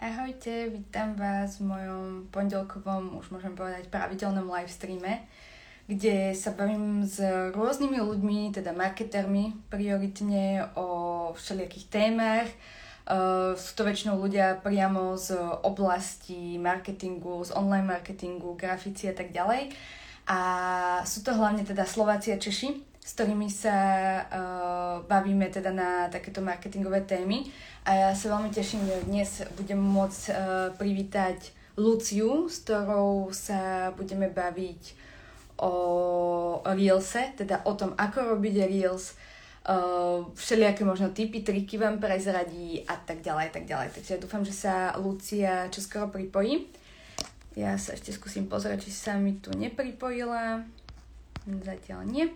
Ahojte, vítam vás v mojom pondelkovom, už môžem povedať, pravidelnom live streame, kde sa bavím s rôznymi ľuďmi, teda marketermi prioritne o všelijakých témach. Uh, sú to väčšinou ľudia priamo z oblasti marketingu, z online marketingu, grafici a tak ďalej. A sú to hlavne teda Slováci a Češi, s ktorými sa uh, bavíme teda na takéto marketingové témy. A ja sa veľmi teším, že dnes budem môcť uh, privítať Luciu, s ktorou sa budeme baviť o Reelse, teda o tom, ako robiť Reels, uh, všelijaké možno typy, triky vám prezradí a tak ďalej, tak ďalej. Takže dúfam, že sa Lucia čoskoro pripojí. Ja sa ešte skúsim pozrieť, či sa mi tu nepripojila. Zatiaľ nie.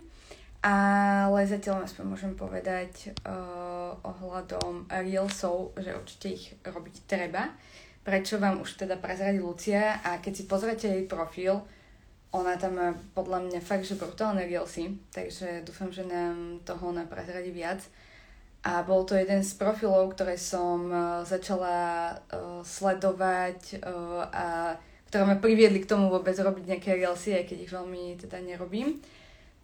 Ale zatiaľ aspoň môžem povedať uh, ohľadom Reelsov, že určite ich robiť treba. Prečo vám už teda prezradí Lucia a keď si pozrete jej profil, ona tam má podľa mňa fakt, že brutálne Reelsy, takže dúfam, že nám toho ona prezradí viac. A bol to jeden z profilov, ktoré som uh, začala uh, sledovať uh, a ktoré ma priviedli k tomu vôbec robiť nejaké Reelsy, aj keď ich veľmi teda nerobím.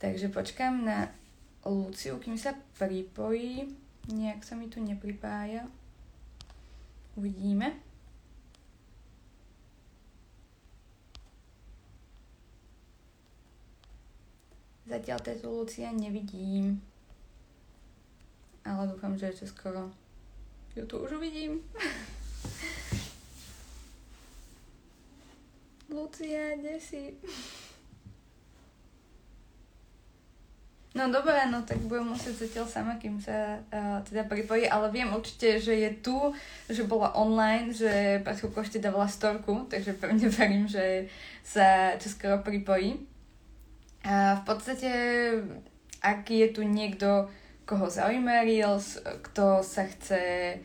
Takže počkám na Luciu, kým sa pripojí. Nejak sa mi tu nepripája. Uvidíme. Zatiaľ této Lucia nevidím. Ale dúfam, že skoro ju tu už uvidím. Lucia, kde si? No dobré, no tak budem musieť zatiaľ sama, kým sa uh, teda pripojí, ale viem určite, že je tu, že bola online, že pred ešte dávala storku, takže pevne verím, že sa čoskoro pripojí. A v podstate, ak je tu niekto, koho zaujíma Reels, kto sa chce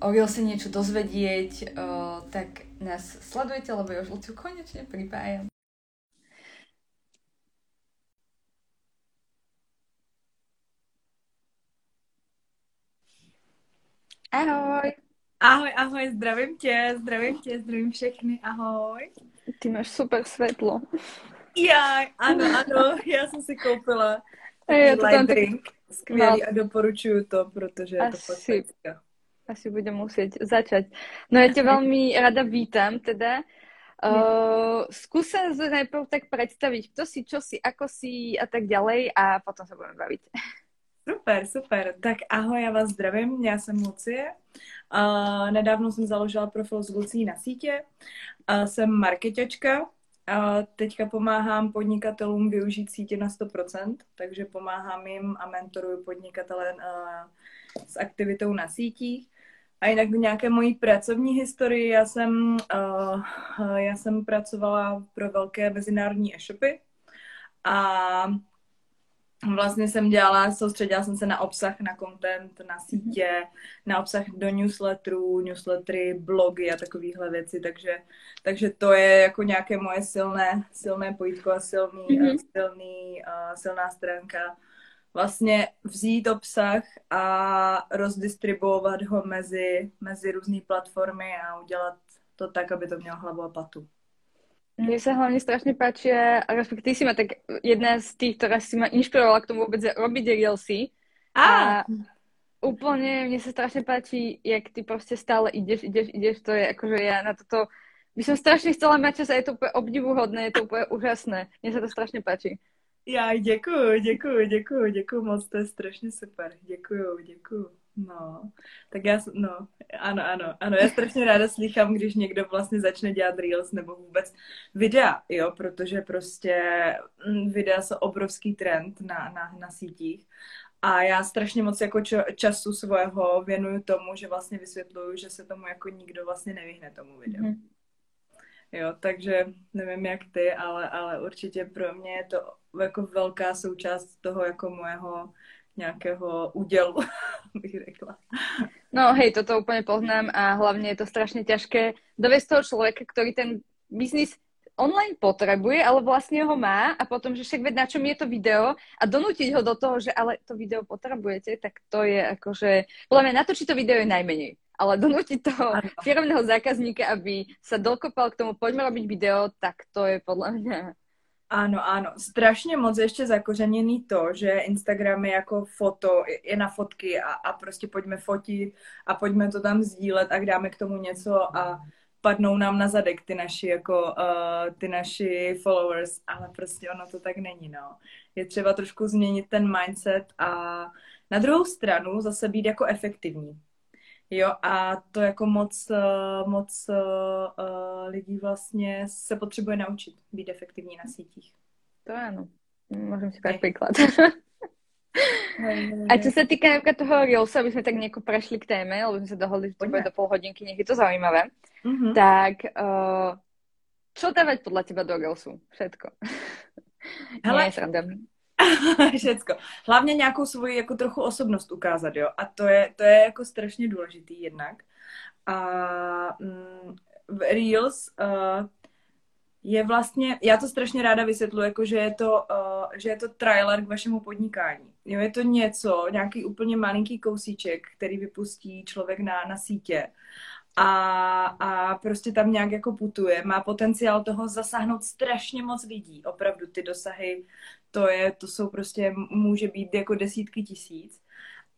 o Reelse niečo dozvedieť, uh, tak nás sledujte, lebo už Luciu konečne pripájam. Ahoj. Ahoj, ahoj, zdravím tě, zdravím tě, zdravím všechny, ahoj. Ty máš super světlo. Já, ano, ano, já jsem si koupila je to tam drink, tak... skvělý a doporučuju to, protože je to asi, asi budem muset začať. No já tě velmi rada vítám, teda. Uh, skús sa najprv tak predstaviť, kto si, čo si, ako si a tak ďalej a potom sa budeme baviť. Super, super. Tak ahoj, já vás zdravím, já jsem Lucie. Nedávno jsem založila profil s Lucí na sítě. Jsem marketačka. Uh, teďka pomáhám podnikatelům využít sítě na 100%, takže pomáhám jim a mentoruju podnikatele s aktivitou na sítích. A jinak v nějaké mojí pracovní historii, já jsem, já jsem pracovala pro velké mezinárodní e-shopy a vlastně jsem dělala, soustředila jsem se na obsah, na content, na sítě, na obsah do newsletterů, newslettery, blogy a takovéhle věci, takže, takže to je jako nějaké moje silné, silné pojítko a silný, mm-hmm. silný, uh, silná stránka. Vlastně vzít obsah a rozdistribuovat ho mezi, mezi různé platformy a udělat to tak, aby to mělo hlavu a patu. Mne sa hlavne strašne páči, respektíve ty si ma tak jedna z tých, ktorá si ma inšpirovala k tomu vôbec robiť Reelsy. A, a úplne mne sa strašne páči, jak ty proste stále ideš, ideš, ideš, to je akože ja na toto by som strašne chcela mať čas a je to úplne obdivuhodné, je to úplne úžasné. Mne sa to strašne páči. Já děkuju, děkuju, děkuju, děkuju moc, to je strašně super. Děkuju, děkuju. No, tak já, no, ano, ano, ano, já strašně ráda slychám, když někdo vlastně začne dělat Reels nebo vůbec videa, jo, protože prostě mm, videa jsou obrovský trend na, na, na sítích a já strašně moc jako času svého věnuju tomu, že vlastně vysvětluju, že se tomu jako nikdo vlastně nevyhne tomu videu. Mm-hmm. Jo, takže nevím jak ty, ale, ale určitě pro mě je to jako velká součást toho jako mojeho nějakého údělu, bych řekla. No hej, toto úplně poznám a hlavně je to strašně těžké dovést toho člověka, který ten biznis online potrebuje, ale vlastně ho má a potom, že však na čom je to video a donútiť ho do toho, že ale to video potrebujete, tak to je akože, podľa mňa natočiť to video je najmenej. ale donútiť toho ano. firmného zákazníka, aby sa dokopal k tomu, poďme robiť video, tak to je podľa mňa ano, ano. Strašně moc ještě zakořeněný to, že Instagram je jako foto, je na fotky a, a prostě pojďme fotit a pojďme to tam sdílet a dáme k tomu něco a padnou nám na zadek ty naši, jako, uh, ty naši followers, ale prostě ono to tak není, no. Je třeba trošku změnit ten mindset a na druhou stranu zase být jako efektivní. Jo, a to jako moc, eh, moc uh, lidí vlastně se potřebuje naučit být efektivní na sítích. To ano. Můžem si dát příklad. A čo sa týka napríklad toho Reelsa, aby sme tak nejako prešli k téme, lebo sme sa dohodli, že to bude do pol hodinky, nech je to zaujímavé, mm-hmm. tak uh, čo dávať podľa teba do Reelsu? Všetko. Hele, Nie. Všecko. Hlavně nějakou svoji jako trochu osobnost ukázat, jo. A to je, to je jako strašně důležitý jednak. A mm, Reels uh, je vlastně, já to strašně ráda vysvětlu, jako že je to, uh, že je to trailer k vašemu podnikání. Jo, je to něco, nějaký úplně malinký kousíček, který vypustí člověk na, na sítě a, a prostě tam nějak jako putuje. Má potenciál toho zasáhnout strašně moc lidí. Opravdu ty dosahy, to je, to jsou prostě, může být jako desítky tisíc.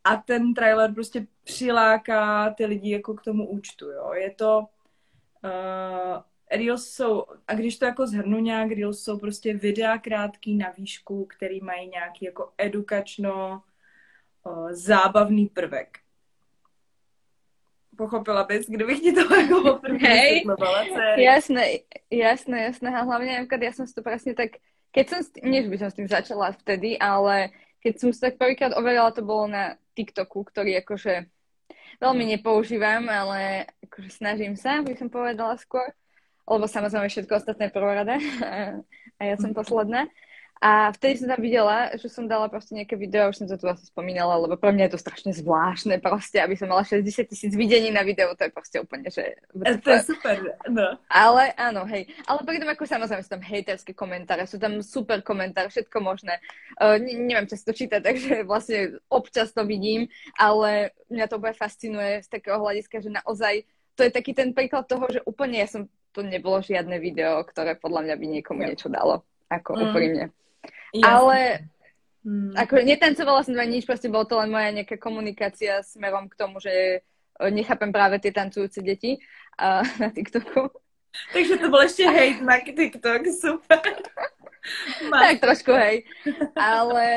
A ten trailer prostě přiláká ty lidi jako k tomu účtu, jo. Je to, uh, Reels jsou, a když to jako zhrnu nějak, Reels jsou prostě videa krátký na výšku, který mají nějaký jako edukačno o, zábavný prvek. Pochopila bys, kdybych ti to jako poprvé Hej, jasné, jasné, jasné. A hlavně, napríklad, ja som si to presne tak, keď som, nie, že by som s tým začala vtedy, ale keď som si tak prvýkrát overila, to bolo na TikToku, ktorý akože veľmi nepoužívam, ale akože snažím sa, by som povedala skôr lebo samozrejme všetko ostatné prvorada a ja som posledná. A vtedy som tam videla, že som dala proste nejaké video, už som to tu asi spomínala, lebo pre mňa je to strašne zvláštne proste, aby som mala 60 tisíc videní na video, to je proste úplne, že... To je super, no. Ale áno, hej. Ale potom ako samozrejme sú tam hejterské komentáre, sú tam super komentáre, všetko možné. Uh, ne, neviem často čítať, takže vlastne občas to vidím, ale mňa to bude fascinuje z takého hľadiska, že naozaj to je taký ten príklad toho, že úplne ja som to nebolo žiadne video, ktoré podľa mňa by niekomu niečo dalo. Ako mm. úprimne. Jasne. Ale mm. ako netancovala som nič, proste bolo to len moja nejaká komunikácia smerom k tomu, že e, nechápem práve tie tancujúce deti uh, na TikToku. Takže to bol ešte hejt na TikTok, super. tak trošku hej. Ale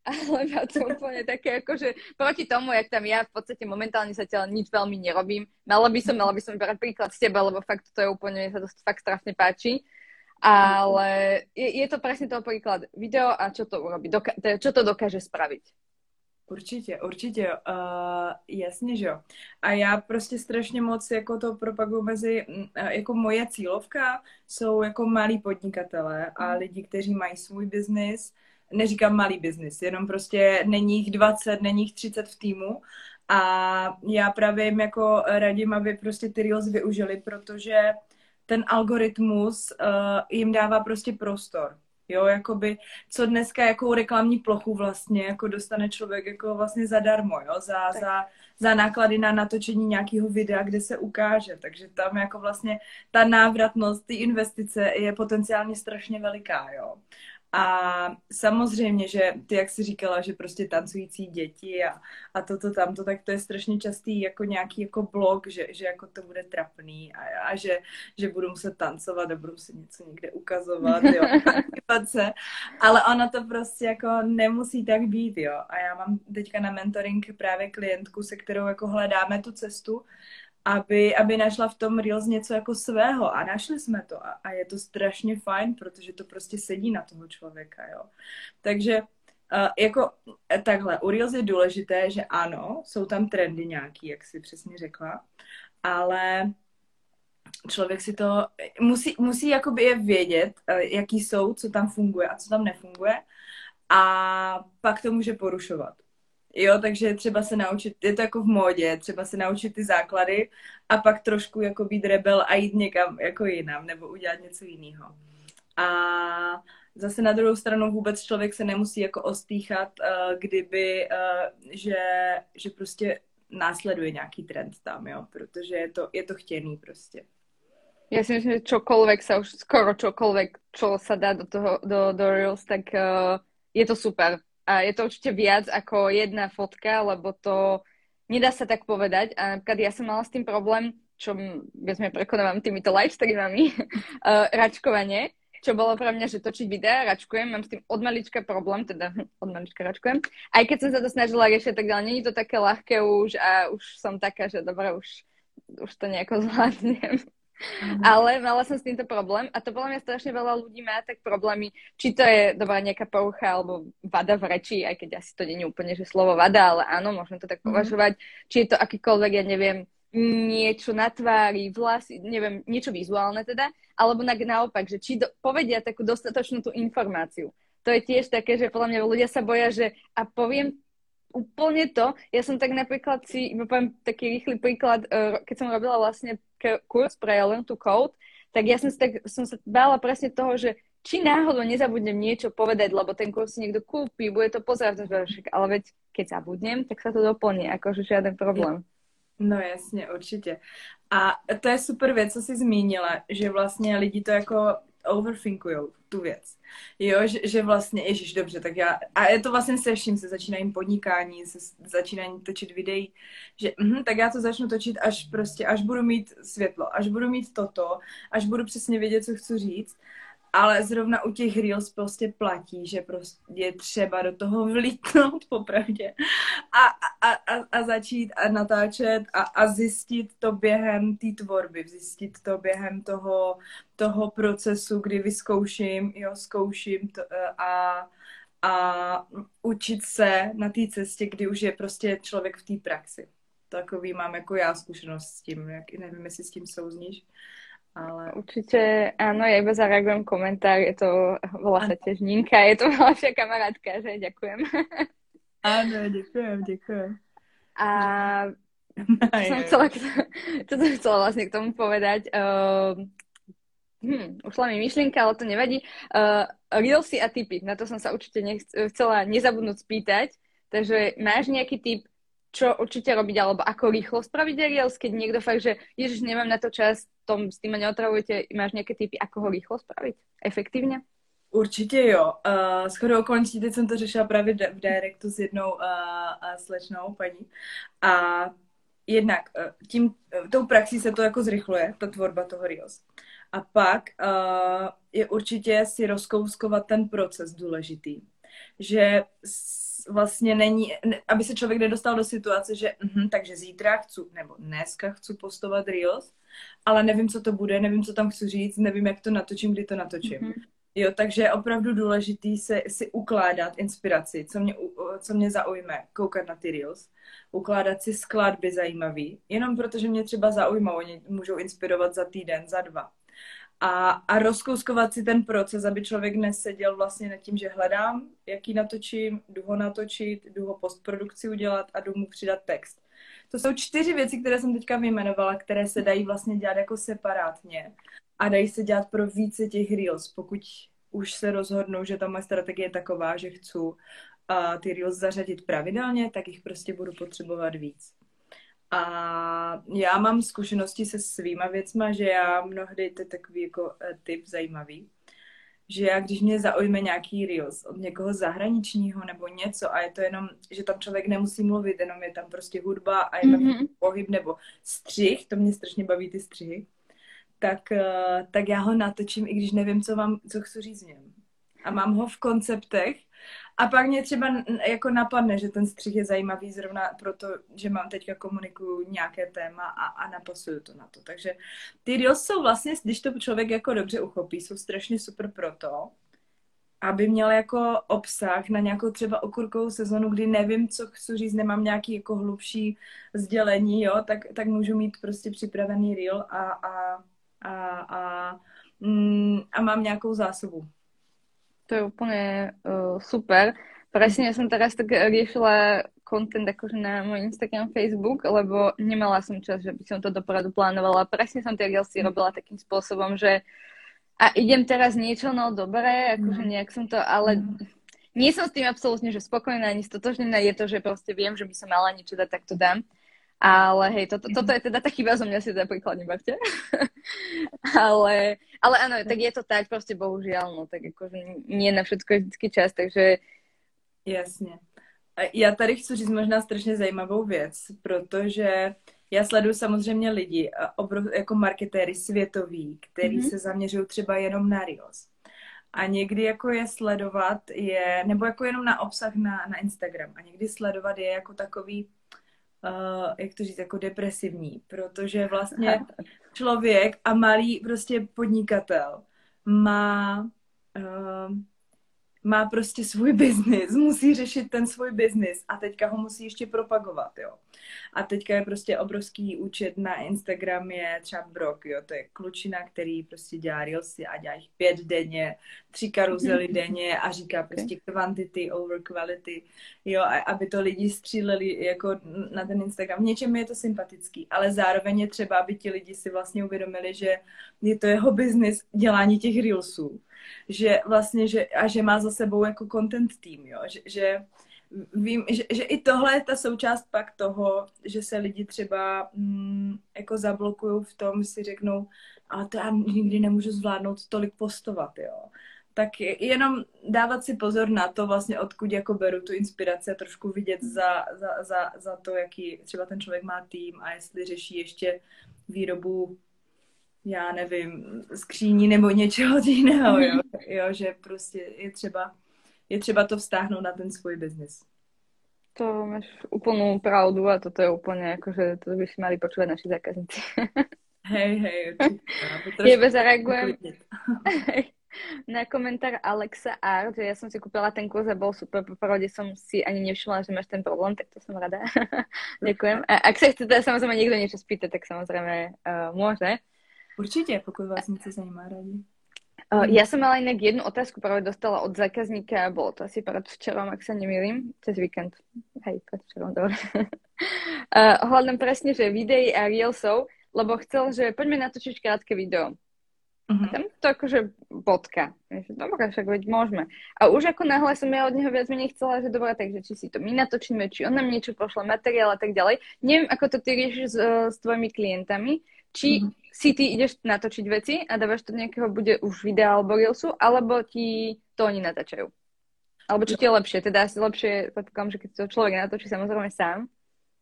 ale ja to úplne také, akože proti tomu, jak tam ja v podstate momentálne sa ťa nič veľmi nerobím. Mala by som, mala by som vyberať príklad z teba, lebo fakt to je úplne, sa to fakt strašne páči. Ale je, je to presne toho príklad. Video a čo to urobí, doka- čo to dokáže spraviť. Určitě, určitě, uh, jasně, že jo. A já prostě strašně moc jako to propaguju mezi, jako moje cílovka jsou jako malí podnikatelé a hmm. lidi, kteří mají svůj biznis, neříkám malý biznis, jenom prostě není jich 20, není jich 30 v týmu a já právě jim jako radím, aby prostě ty Reels využili, protože ten algoritmus uh, jim dává prostě prostor. Jo, jakoby, co dneska, jakou reklamní plochu vlastně jako dostane člověk jako vlastně zadarmo, jo, za, za, za náklady na natočení nějakého videa, kde se ukáže. Takže tam jako vlastně ta návratnost, ty investice je potenciálně strašně veliká, jo. A samozřejmě, že ty, jak jsi říkala, že prostě tancující děti a, a toto tamto, tak to je strašně častý jako nějaký jako blog, že, že jako to bude trapný a, a že, že budu muset tancovat a budu se něco někde ukazovat, jo, se. Ale ono to prostě jako nemusí tak být, jo. A já mám teďka na mentoring právě klientku, se kterou jako hledáme tu cestu aby, aby našla v tom Reels něco jako svého a našli jsme to a, a je to strašně fajn, protože to prostě sedí na toho člověka, jo. Takže Uh, jako eh, takhle, u Reels je důležité, že ano, jsou tam trendy nějaký, jak si přesně řekla, ale člověk si to musí, musí jakoby je vědět, uh, jaký jsou, co tam funguje a co tam nefunguje a pak to může porušovat. Jo, takže třeba se naučit, je to jako v módě, třeba se naučit ty základy a pak trošku jako být rebel a jít někam jako jinam nebo udělat něco jiného. A zase na druhou stranu vůbec člověk se nemusí jako ostýchat, uh, kdyby, uh, že, že prostě následuje nějaký trend tam, jo, protože je to, je to chtěný prostě. Ja si myslím, že čokoľvek sa už, skoro čokoľvek, čo sa dá do toho, do, do Reels, tak uh, je to super. A je to určite viac ako jedna fotka, lebo to nedá sa tak povedať. A napríklad ja som mala s tým problém, čo viac prekonávam týmito live streamami, uh, račkovanie, čo bolo pre mňa, že točiť videa, račkujem, mám s tým od malička problém, teda od malička račkujem. Aj keď som sa to snažila riešiť, tak ďalej, není to také ľahké už a už som taká, že dobre, už, už to nejako zvládnem. Ale mala som s týmto problém a to podľa mňa strašne veľa ľudí má tak problémy, či to je dobrá nejaká porucha alebo vada v reči, aj keď asi to nie je úplne, že slovo vada, ale áno, môžeme to tak mhm. považovať. Mm. Či je to akýkoľvek, ja neviem, niečo na tvári, vlasy, neviem, niečo vizuálne teda, alebo na, naopak, že či do, povedia takú dostatočnú tú informáciu. To je tiež také, že podľa mňa ľudia sa boja, že a poviem úplne to. Ja som tak napríklad si, poviem taký rýchly príklad, keď som robila vlastne kurz pre Learn to Code, tak ja som, tak, som sa bála presne toho, že či náhodou nezabudnem niečo povedať, lebo ten kurz si niekto kúpi, bude to pozerať, ale veď keď zabudnem, tak sa to doplní, akože žiaden problém. No jasně, určitě. A to je super věc, co jsi zmínila, že vlastně lidi to jako overthinkujou tu věc. Jo, že, že vlastně, ježiš, dobře, tak já, a je to vlastně se vším, se začínají podnikání, se začínají točit videí, že mm, tak já to začnu točit až prostě, až budu mít světlo, až budu mít toto, až budu přesně vědět, co chci říct ale zrovna u těch reels prostě platí, že prostě je třeba do toho vlítnout popravdě a, a, a, a začít a natáčet a, a zjistit to během té tvorby, zjistit to během toho, toho procesu, kdy vyzkouším, jo, zkouším to, e, a, a učit se na té cestě, kdy už je prostě člověk v té praxi. Takový mám jako já zkušenost s tím, jak, nevím, jestli s tím souzníš. Ale... Určite áno, ja iba zareagujem komentár, je to, volá sa tiež Ninka, je to vaša kamarátka, že ďakujem. Áno, ďakujem, ďakujem. A čo som, chcela, čo som chcela vlastne k tomu povedať, uh, hm, ušla mi myšlienka, ale to nevadí. Uh, Reelsy a typy, na to som sa určite nechc- chcela nezabudnúť spýtať, takže máš nejaký typ čo určite robiť, alebo ako rýchlo spraviť Reels, keď niekto fakt, že ježiš, nemám na to čas, tom s tým neotravujete, máš nějaké typy, ako ho rýchlo spravit? Efektivně? Určitě jo. Uh, shodou okolností, teď jsem to řešila právě v directu s jednou uh, slečnou paní. A jednak uh, tím, uh, tou praxí se to jako zrychluje, ta tvorba toho Reels. A pak uh, je určitě si rozkouskovat ten proces důležitý. Že vlastně není, aby se člověk nedostal do situace, že uh, takže zítra chci, nebo dneska chci postovat Reels, ale nevím, co to bude, nevím, co tam chci říct, nevím, jak to natočím, kdy to natočím. Mm-hmm. Jo, takže je opravdu důležitý se, si ukládat inspiraci, co mě, co mě zaujme, koukat na ty reels, ukládat si skladby zajímavý, jenom protože mě třeba zaujmou, oni můžou inspirovat za týden, za dva. A, a rozkouskovat si ten proces, aby člověk neseděl vlastně nad tím, že hledám, jaký natočím, jdu ho natočit, jdu ho postprodukci udělat a jdu mu přidat text. To jsou čtyři věci, které jsem teďka vyjmenovala, které se dají vlastně dělat jako separátně a dají se dělat pro více těch reels, pokud už se rozhodnou, že ta moje strategie je taková, že chci uh, ty reels zařadit pravidelně, tak jich prostě budu potřebovat víc. A já mám zkušenosti se svýma věcma, že já mnohdy, to je takový jako uh, typ zajímavý, že já, když mě zaujme nějaký reels od někoho zahraničního nebo něco a je to jenom, že tam člověk nemusí mluvit, jenom je tam prostě hudba a je tam mm-hmm. pohyb nebo střih, to mě strašně baví ty střihy, tak, eh, tak já ho natočím, i když nevím, co, vám, co chci říct v něm. A mám ho v konceptech a pak mě třeba jako napadne, že ten střih je zajímavý zrovna proto, že mám teďka komunikuju nějaké téma a, a napasuju to na to. Takže ty reels jsou vlastně, když to člověk jako dobře uchopí, jsou strašně super proto, aby měl jako obsah na nějakou třeba okurkovou sezonu, kdy nevím, co chci říct, nemám nějaký jako hlubší sdělení, jo, tak, tak můžu mít prostě připravený reel a, a, a, a, mm, a mám nějakou zásobu to je úplne uh, super. Presne som teraz tak riešila content akože na môj Instagram, Facebook, lebo nemala som čas, že by som to dopredu plánovala. Presne som tie reelsy robila takým spôsobom, že a idem teraz niečo, no dobré, akože mhm. nejak som to, ale mm. nie som s tým absolútne, že spokojná, ani stotožnená je to, že proste viem, že by som mala niečo dať, tak to dám. Ale hej, toto, toto je teda tá chyba zo mňa si teda príklad neberte. ale, ale áno, tak je to tak prostě bohužiaľ, no tak akože nie na všetko je vždycky čas, takže... Jasně. Já tady chci říct možná strašně zajímavou věc, protože já sleduju samozřejmě lidi, obrov, jako marketéry světoví, který mm-hmm. se zaměřují třeba jenom na Reels. A někdy jako je sledovat je, nebo jako jenom na obsah na, na Instagram. A někdy sledovat je jako takový, uh, jak to říct, jako depresivní, protože vlastně člověk a malý prostě podnikatel má uh, má prostě svůj biznis, musí řešit ten svůj biznis a teďka ho musí ještě propagovat, jo. A teďka je prostě obrovský účet na Instagram je třeba Brok, jo, to je klučina, který prostě dělá reelsy a dělá jich pět denně, tři karuzely mhm. denně a říká prostě quantity over quality, jo, a aby to lidi stříleli jako na ten Instagram. V něčem je to sympatický, ale zároveň je třeba, aby ti lidi si vlastně uvědomili, že je to jeho biznis dělání těch reelsů že vlastně, že, a že má za sebou jako content tým, jo, že, že vím, že, že i tohle je ta součást pak toho, že se lidi třeba mm, jako zablokují v tom, si řeknou, ale to já nikdy nemůžu zvládnout tolik postovat, jo. Tak jenom dávat si pozor na to vlastně, odkud jako beru tu inspiraci a trošku vidět za, za, za, za to, jaký třeba ten člověk má tým a jestli řeší ještě výrobu já nevím, skříní nebo něčeho jiného, jo? Mhm. jo, že prostě je třeba, je třeba to vztáhnout na ten svůj biznis. To máš úplnou pravdu a toto je úplně jako, že to by si mali počúvať naši zákazníci. Hej, hej, určitě. Jebe zareagujem na komentár Alexa Art, že ja som si kúpila ten kurz a bol super, po pravde som si ani nevšimla, že máš ten problém, tak to som rada. Ďakujem. A ak sa chcete samozrejme niekto niečo spýtať, tak samozrejme uh, môže. Určitě, pokud vás něco zajímá rádi. Uh, ja som mala inak jednu otázku práve dostala od zákazníka, bolo to asi včerom, ak sa nemýlim, cez víkend. Hej, včerom, dobre. uh, hľadám presne, že videí a reelsov, lebo chcel, že poďme natočiť krátke video. Uh-huh. A tam to akože bodka. Dobre, však veď môžeme. A už ako náhle som ja od neho viac menej chcela, že dobre, takže či si to my natočíme, či on nám niečo pošle, materiál a tak ďalej. Neviem, ako to ty riešiš s, s tvojimi klientami, či uh-huh si ty ideš natočiť veci a dávaš to nejakého, bude už videa alebo reelsu, alebo ti to oni natáčajú. Alebo čo ti je lepšie? Teda asi lepšie, že keď to člověk natočí samozřejmě sám.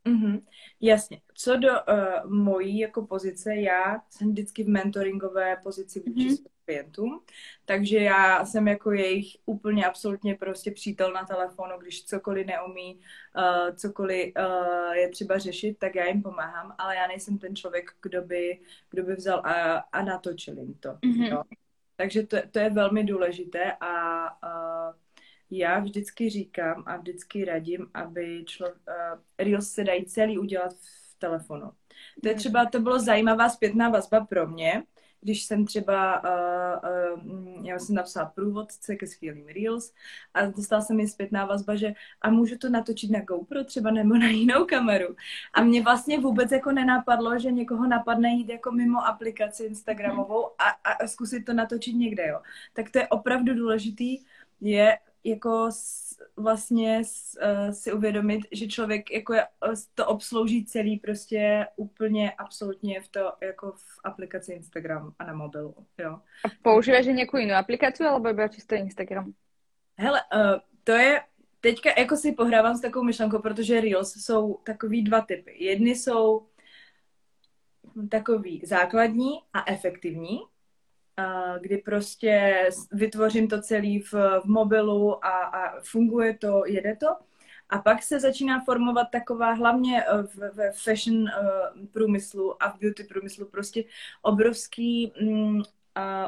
Mm-hmm, jasně. Co do uh, mojí jako pozice, já jsem vždycky v mentoringové pozici vůči mm-hmm klientům. Takže já jsem jako jejich úplně absolutně prostě přítel na telefonu, když cokoliv neumí, uh, cokoliv uh, je třeba řešit, tak já jim pomáhám, ale já nejsem ten člověk, kdo by, kdo by vzal a, a natočil jim to. Mm-hmm. Jo? Takže to, to je velmi důležité a uh, já vždycky říkám a vždycky radím, aby člo, uh, Reels se dají celý udělat v telefonu. To je třeba, to bylo zajímavá zpětná vazba pro mě, když jsem třeba, uh, uh, já jsem napsala průvodce ke skvělým Reels a dostala jsem mi zpětná vazba, že a můžu to natočit na GoPro třeba nebo na jinou kameru. A mě vlastně vůbec jako nenapadlo, že někoho napadne jít jako mimo aplikaci Instagramovou a, a zkusit to natočit někde, jo. Tak to je opravdu důležitý, je jako vlastně uh, si uvědomit, že člověk jako je, eh, to obslouží celý prostě úplně absolutně v to, jako v aplikaci Instagram a na mobilu, jo. A používáš nějakou jinou aplikaci, alebo iba čisto Instagram? Hele, uh, to je, teďka jako si pohrávám s takovou myšlenkou, protože Reels jsou takový dva typy. Jedny jsou takový základní a efektivní, kdy prostě vytvořím to celý v, v mobilu a, a funguje to, jede to. A pak se začíná formovat taková, hlavně eh, v, v fashion uh, průmyslu a v beauty průmyslu, prostě obrovský, mm,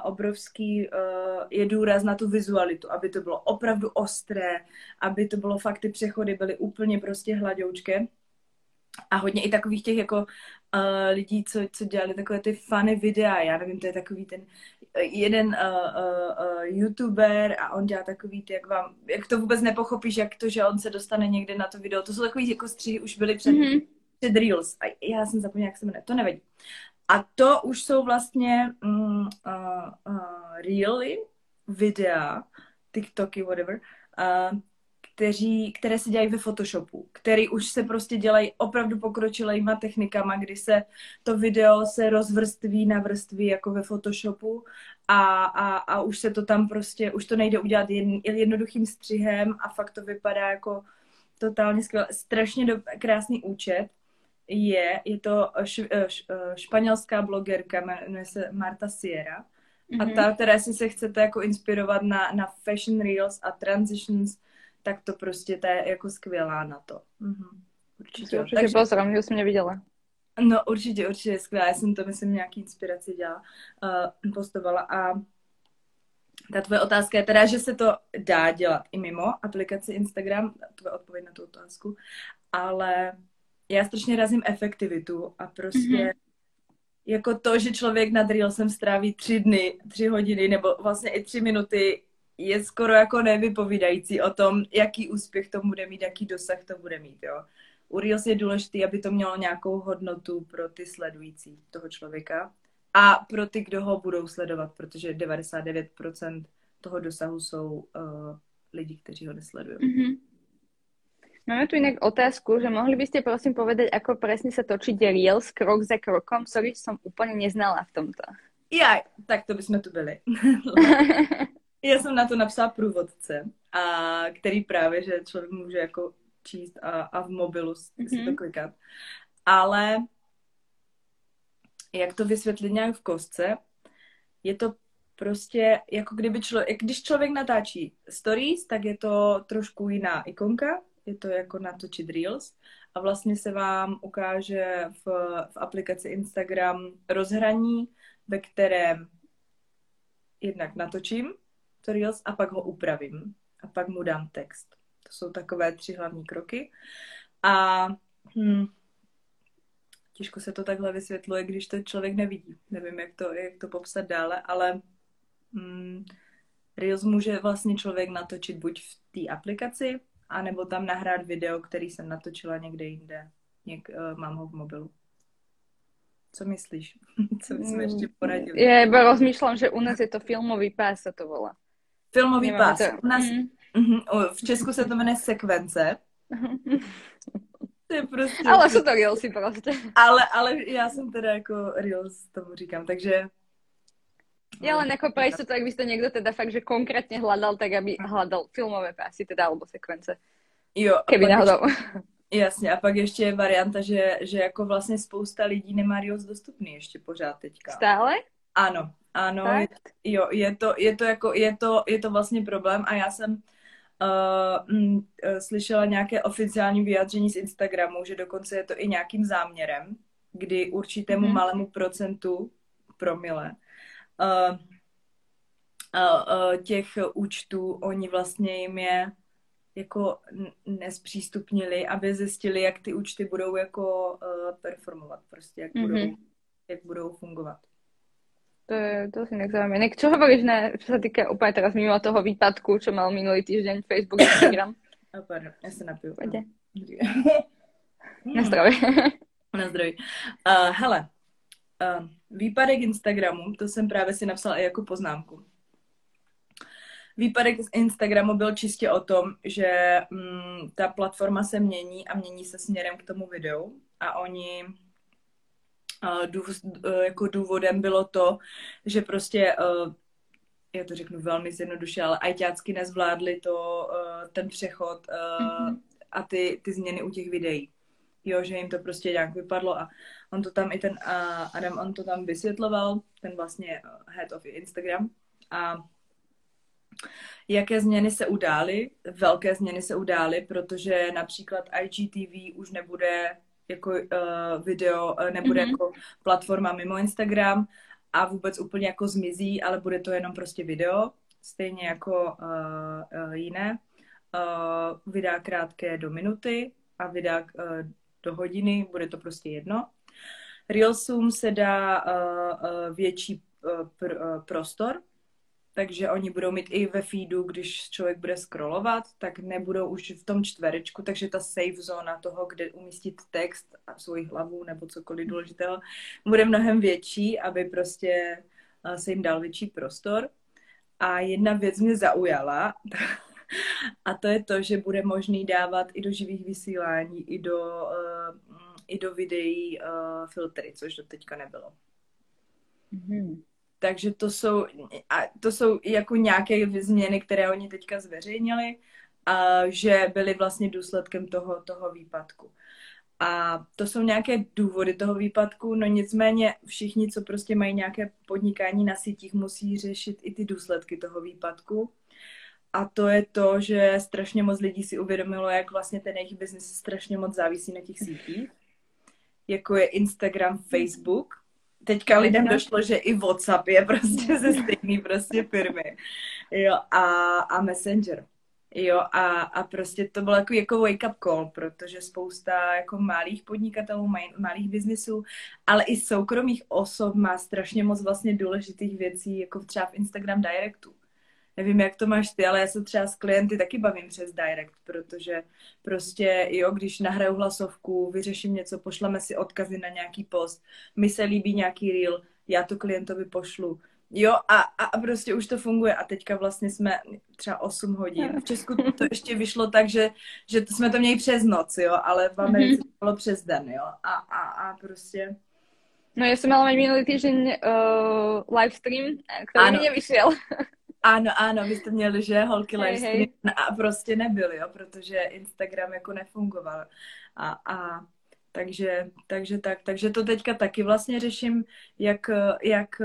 obrovský uh, je důraz na tu vizualitu, aby to bylo opravdu ostré, aby to bylo fakt, ty přechody byly úplně prostě hladoučké. A hodně i takových těch jako uh, lidí, co, co dělali takové ty funny videa, já nevím, to je takový ten jeden uh, uh, uh, youtuber a on dělá takový, ty, jak vám, jak to vůbec nepochopíš, jak to, že on se dostane někde na to video. To jsou takový jako střihy, už byly před, mm-hmm. před Reels. A já jsem zapomněla, jak se jmenuje, to nevadí. A to už jsou vlastně um, uh, uh, Reely, videa, TikToky, whatever, uh, kteří, které se dělají ve Photoshopu, který už se prostě dělají opravdu pokročilejma technikama, kdy se to video se rozvrství na vrství jako ve Photoshopu a, a, a už se to tam prostě, už to nejde udělat jen, jednoduchým střihem a fakt to vypadá jako totálně skvěle. Strašně do, krásný účet je, je to š, š, španělská blogerka, jmenuje se Marta Sierra. Mm-hmm. A mhm. ta, které si se chcete jako inspirovat na, na fashion reels a transitions, tak to prostě ta je jako skvělá na to. Mm-hmm. Určitě. Určitě Takže... pozorám, že jsem neviděla. No určitě, určitě skvělá. Já jsem to, myslím, nějaký inspiraci dělala, uh, postovala a ta tvoje otázka je teda, že se to dá dělat i mimo aplikaci Instagram, tvoje odpověď na tu otázku, ale já strašně razím efektivitu a prostě mm-hmm. jako to, že člověk nad Reelsem stráví tři dny, tři hodiny nebo vlastně i tři minuty, je skoro jako nevypovídající o tom, jaký úspěch to bude mít, jaký dosah to bude mít, jo. U Reels je důležité, aby to mělo nějakou hodnotu pro ty sledující toho člověka a pro ty, kdo ho budou sledovat, protože 99% toho dosahu jsou uh, lidi, kteří ho nesledují. Mm-hmm. Máme tu inak otázku, že mohli by ste prosím povedať, ako presne sa točí Reels krok za krokom, ktorý som úplne neznala v tomto. Já, tak to bychom tu byli. Já jsem na to napsala průvodce, a který právě, že člověk může jako číst a, a v mobilu mm-hmm. si to mhm. klikat. Ale jak to vysvětlit nějak v kostce, je to prostě jako kdyby člověk, když člověk natáčí stories, tak je to trošku jiná ikonka, je to jako natočit Reels a vlastně se vám ukáže v, v aplikaci Instagram rozhraní, ve kterém jednak natočím to Reels a pak ho upravím a pak mu dám text. To jsou takové tři hlavní kroky. A hm, těžko se to takhle vysvětluje, když to člověk nevidí. Nevím, jak to, jak to popsat dále, ale hm, Reels může vlastně člověk natočit buď v té aplikaci, anebo tam nahrát video, který jsem natočila někde jinde. Něk, uh, mám ho v mobilu. Co myslíš? Co jsme ještě poradili? Já iba rozmýšlám, že u nás je to filmový pás, se to volá. Filmový Nemám pás. To... U nás, mm. uh, v Česku se to jmenuje sekvence. to je prostě... Ale jsou to reelsy prostě. Ale, ale já jsem teda jako reels tomu říkám, takže ja len ako pre istotu, ak by to niekto teda fakt, že konkrétne hľadal, tak aby hľadal filmové pásy teda, alebo sekvence. Jo. Keby náhodou. Jasně, a pak ještě je varianta, že, že jako vlastně spousta lidí nemá Reels dostupný ještě pořád teďka. Stále? Ano, ano, je, jo, je to, je to jako, je to, je to vlastně problém a já jsem uh, mm, uh, slyšela nějaké oficiální vyjádření z Instagramu, že dokonce je to i nějakým záměrem, kdy určitému mm-hmm. malému procentu promile uh, uh, uh, těch účtů, oni vlastně jim je jako nespřístupnili, aby zjistili, jak ty účty budou jako uh, performovat, prostě jak, mm-hmm. budou, jak budou fungovat. To je, to si nezaujímavé. Nek, čo hovoríš, ne, čo sa týka úplne teraz mimo toho výpadku, čo mal minulý týždeň Facebook, Instagram? A pardon, já se napiju. Pojďte. Na zdraví. Na zdraví. Uh, hele, uh, výpadek Instagramu, to jsem právě si napsala i jako poznámku. Výpadek z Instagramu byl čistě o tom, že mm, ta platforma se mění a mění se směrem k tomu videu a oni dův, uh, jako důvodem bylo to, že prostě uh, já to řeknu velmi zjednoduše, ale ajťácky nezvládli to, uh, ten přechod mm-hmm. a ty, ty změny u těch videí. Jo, že jim to prostě nějak vypadlo a on to tam i ten Adam, on to tam vysvětloval, ten vlastně head of Instagram a jaké změny se udály, velké změny se udály, protože například IGTV už nebude jako uh, video, uh, nebude mm-hmm. jako platforma mimo Instagram a vůbec úplně jako zmizí, ale bude to jenom prostě video, stejně jako uh, uh, jiné. Uh, videa krátké do minuty a videa uh, do hodiny, bude to prostě jedno. Reelsům se dá uh, uh, větší uh, pr- uh, prostor, takže oni budou mít i ve feedu, když člověk bude scrollovat, tak nebudou už v tom čtverečku, takže ta safe zóna toho, kde umístit text a svoji hlavu nebo cokoliv důležitého, bude mnohem větší, aby prostě se jim dal větší prostor. A jedna věc mě zaujala, A to je to, že bude možný dávat i do živých vysílání, i do, uh, i do videí uh, filtry, což do teďka nebylo. Mm-hmm. Takže to jsou, a to jsou jako nějaké změny, které oni teďka zveřejnili, a že byly vlastně důsledkem toho, toho výpadku. A to jsou nějaké důvody toho výpadku, no nicméně všichni, co prostě mají nějaké podnikání na sítích, musí řešit i ty důsledky toho výpadku. A to je to, že strašně moc lidí si uvědomilo, jak vlastně ten jejich biznis strašně moc závisí na těch sítích. Jako je Instagram, Facebook. Teďka lidem došlo, že i WhatsApp je prostě ze stejné prostě firmy. Jo, a, a Messenger. Jo, a, a prostě to bylo jako, jako wake-up call, protože spousta jako malých podnikatelů, maj, malých biznisů, ale i soukromých osob má strašně moc vlastně důležitých věcí, jako třeba v Instagram Directu. Nevím, jak to máš ty, ale já se třeba s klienty taky bavím přes Direct, protože prostě, jo, když nahraju hlasovku, vyřeším něco, pošleme si odkazy na nějaký post, mi se líbí nějaký reel, já to klientovi pošlu Jo, a, a prostě už to funguje a teďka vlastně jsme třeba 8 hodin. V Česku to ještě vyšlo tak, že, že to jsme to měli přes noc, jo, ale v Americe mm-hmm. to bylo přes den, jo, a, a, a prostě... No já jsem mala minulý týden uh, livestream, který ano. mi nevyšel. Ano, ano, vy jste měli, že holky hey, livestream hey. a prostě nebyl, jo, protože Instagram jako nefungoval. A, a takže, takže tak, takže to teďka taky vlastně řeším, jak, jak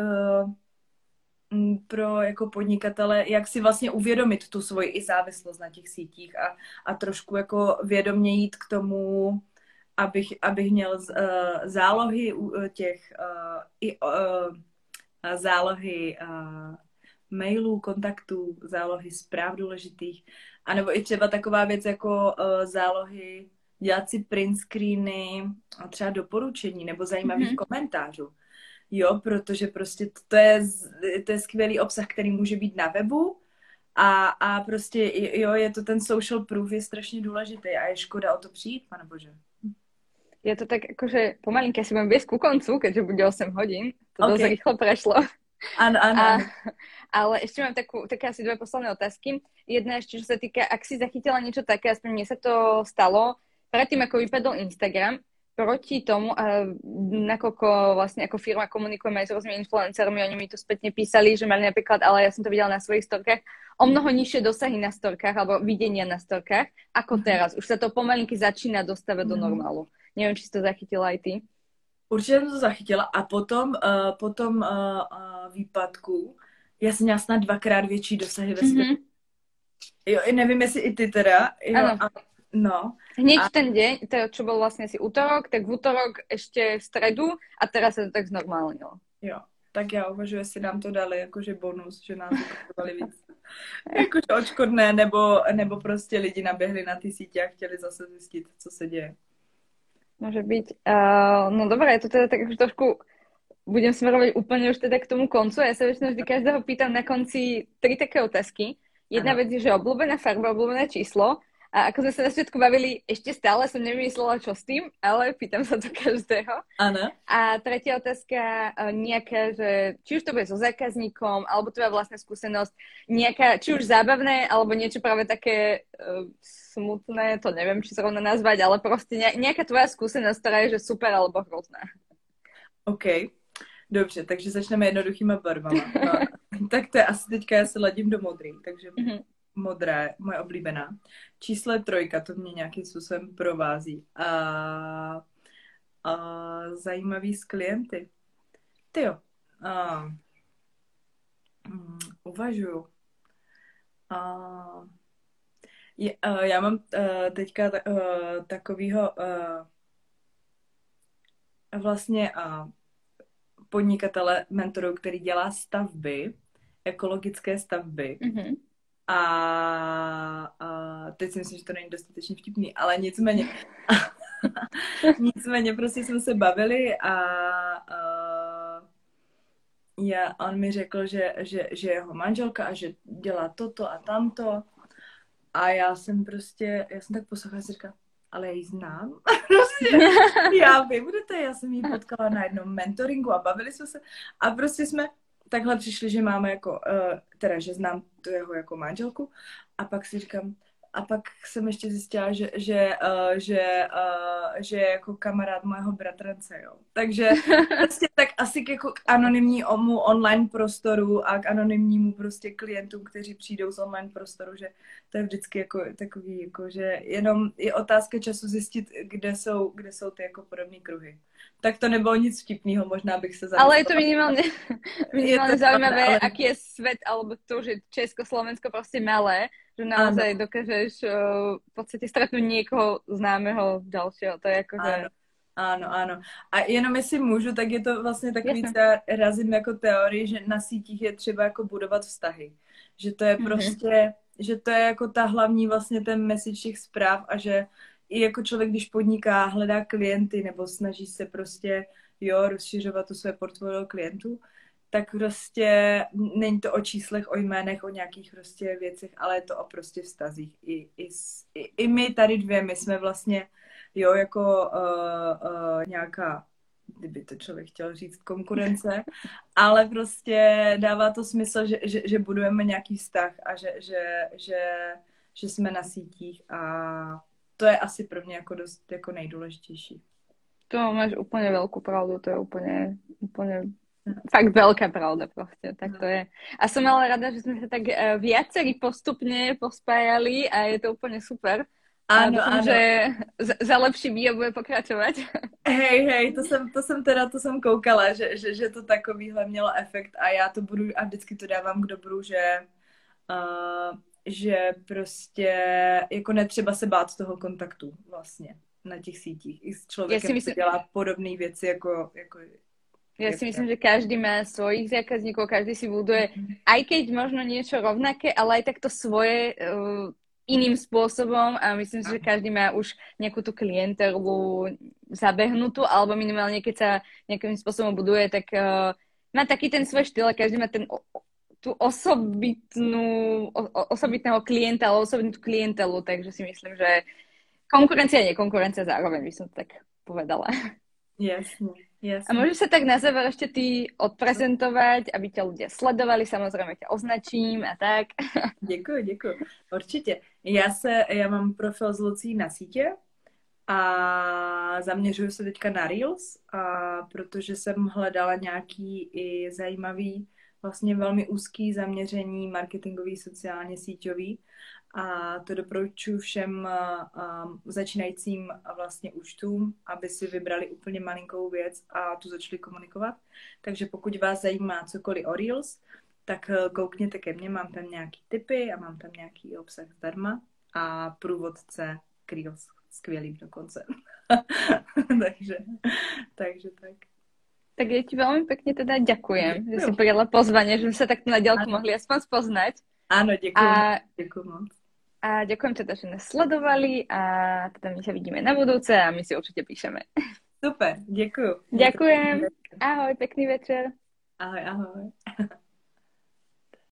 Mm, pro jako podnikatele, jak si vlastně uvědomit tu svoji i závislost na těch sítích a, a trošku jako vědomě jít k tomu, abych, abych měl z, uh, zálohy uh, těch uh, i uh, zálohy uh, mailů, kontaktů, zálohy zpráv důležitých, anebo i třeba taková věc jako uh, zálohy dělat si print screeny a třeba doporučení nebo zajímavých mm-hmm. komentářů jo, protože prostě to je, to je skvělý obsah, který může být na webu a, a prostě jo, je to ten social proof, je strašně důležitý a je škoda o to přijít, pane bože. Je to tak akože pomalinky si budem viesť ku koncu, keďže bude 8 hodín. To okay. dosť rýchlo prešlo. Áno, áno. A, ale ešte mám takú, také asi dve posledné otázky. Jedna ešte, čo sa týka, ak si zachytila niečo také, aspoň mne sa to stalo, predtým ako vypadol Instagram, proti tomu, a nakoľko vlastne ako firma komunikujeme aj s rôznymi influencermi, oni mi tu spätne písali, že mali napríklad, ale ja som to videla na svojich storkách, o mnoho nižšie dosahy na storkách alebo videnia na storkách ako mhm. teraz. Už sa to pomalinky začína dostávať do mhm. normálu. Neviem, či si to zachytila aj ty. Určitě jsem to zachytila a potom, uh, potom uh, uh, výpadku já jsem měla snad dvakrát větší dosahy ve světě. Mm-hmm. Jo, nevím, jestli i ty teda. Jo, ano. A No. Hneď a... ten deň, to, čo bol vlastne si útorok, tak v útorok ešte v stredu a teraz sa to tak znormálnilo. Jo, tak já uvažuji, jestli nám to dali jakože bonus, že nám to víc. jakože očkodné, nebo, nebo prostě lidi naběhli na ty sítě a chtěli zase zjistit, co se děje. Může být. Uh, no dobré, je to teda tak už trošku budem smerovať úplne už teda k tomu koncu. Ja sa väčšinou vždy každého pýtam na konci tri také otázky. Jedna ano. vec je, že obľúbená farba, obľúbené číslo a ako sme sa na začiatku bavili, ešte stále som nevymyslela, čo s tým, ale pýtam sa to každého. Áno. A tretia otázka, nejaká, že či už to bude so zákazníkom, alebo tvoja vlastná skúsenosť, nejaká, či už zábavné, alebo niečo práve také uh, smutné, to neviem, či sa rovno nazvať, ale proste nejaká tvoja skúsenosť, ktorá je, že super alebo hrozná. OK. Dobře, takže začneme jednoduchýma barvama. No, tak to je asi teďka, já se ladím do modrý, takže mm-hmm modré, moje oblíbená. Číslo trojka, to mě nějakým způsobem provází. A, a zajímavý z klienty. Ty jo. A, um, uvažuju. A, je, a, já mám a, teďka a, takovýho a, vlastně a, podnikatele, mentoru, který dělá stavby, ekologické stavby. Mm-hmm a, a teď si myslím, že to není dostatečně vtipný, ale nicméně, nicméně prostě jsme se bavili a, a já, on mi řekl, že, že, že jeho manželka a že dělá toto a tamto a já jsem prostě, já jsem tak poslouchala a říkala, ale já ji znám. prostě, já to je, já jsem ji potkala na jednom mentoringu a bavili jsme se. A prostě jsme takhle přišli, že máme jako, uh, teda, že znám tu jeho jako manželku. A pak si říkám, a pak jsem ještě zjistila, že, že, uh, že, uh, že je jako kamarád mého bratrance, jo. Takže prostě tak asi k, jako k anonymnímu online prostoru a k anonymnímu prostě klientům, kteří přijdou z online prostoru, že to je vždycky jako takový, jako, že jenom je otázka času zjistit, kde jsou, kde jsou ty jako podobné kruhy. Tak to nebylo nic vtipného, možná bych se zamyslela. Ale je to minimálně, minimálně zaujímavé, ale... aký je svět, alebo to, že Česko, Slovensko prostě malé, že naozaj ano. dokážeš uh, v podstate stretnúť niekoho známeho ďalšieho. To je jako, že... Ano. Ano, ano. A jenom jestli můžu, tak je to vlastně takový, co já razím jako teorii, že na sítích je třeba jako budovat vztahy. Že to je mhm. prostě, mm-hmm. že to je jako ta hlavní vlastně ten message těch zpráv a že i jako člověk, když podniká, hledá klienty nebo snaží se prostě, jo, rozšiřovat to své portfolio klientů, tak prostě není to o číslech, o jménech, o nějakých prostě věcech, ale je to o prostě vztazích. I, i, i, i my tady dvě, my jsme vlastně, jo, jako uh, uh, nějaká kdyby to člověk chtěl říct, konkurence, ale prostě dává to smysl, že, že, že budujeme nějaký vztah a že, že, že, že jsme na sítích a to je asi pro mě jako dost jako nejdůležitější. To máš úplně velkou pravdu, to je úplně, úplně fakt veľká pravda proste, tak to je. A som ale rada, že sme sa tak uh, viacerí postupne pospájali a je to úplne super. Ano, ano. že za lepší bio bude pokračovat. Hej, hej, to jsem, to jsem teda, to jsem koukala, že, že, že to takovýhle mělo efekt a já to budu, a vždycky to dávám k dobru, že, uh, že prostě jako netřeba se bát toho kontaktu vlastně na těch sítích. I s člověkem, myslím... dělá podobné věci, jako, jako ja si myslím, že každý má svojich zákazníkov, každý si buduje, mhm. aj keď možno niečo rovnaké, ale aj takto svoje uh, iným spôsobom a myslím si, že každý má už nejakú tú klientelu zabehnutú, alebo minimálne keď sa nejakým spôsobom buduje, tak uh, má taký ten svoj štýl a každý má ten tú osobitnú, o, osobitného klienta, alebo osobitnú klientelu, takže si myslím, že konkurencia nie konkurencia zároveň, by som tak povedala. Jasne. Jasne. A môžeš sa tak na záver ešte ty odprezentovať, aby ťa ľudia sledovali, samozrejme ťa označím a tak. Děkuji, děkuji. Určitě. Já, se, já mám profil z Lucí na sítě a zaměřuju se teďka na Reels, a protože jsem hledala nějaký i zajímavý, vlastně velmi úzký zaměření marketingový, sociálně síťový a to doporučuji všem um, začínajícím vlastně účtům, aby si vybrali úplně malinkou věc a tu začali komunikovat. Takže pokud vás zajímá cokoliv o Reels, tak e, koukněte ke mně, mám tam nějaký tipy a mám tam nějaký obsah zdarma a průvodce k Reels, skvělý dokonce. takže, takže tak. Tak ja ti veľmi pekne teda ďakujem, že si prijala pozvanie, že sme sa takto na diaľku mohli aspoň spoznať. Áno, ďakujem. A... Ďakujem moc. A ďakujem teda, že nás sledovali a teda my sa vidíme na budúce a my si určite píšeme. Super, děkuji. Ďakujem. Ahoj, pekný večer. Ahoj, ahoj.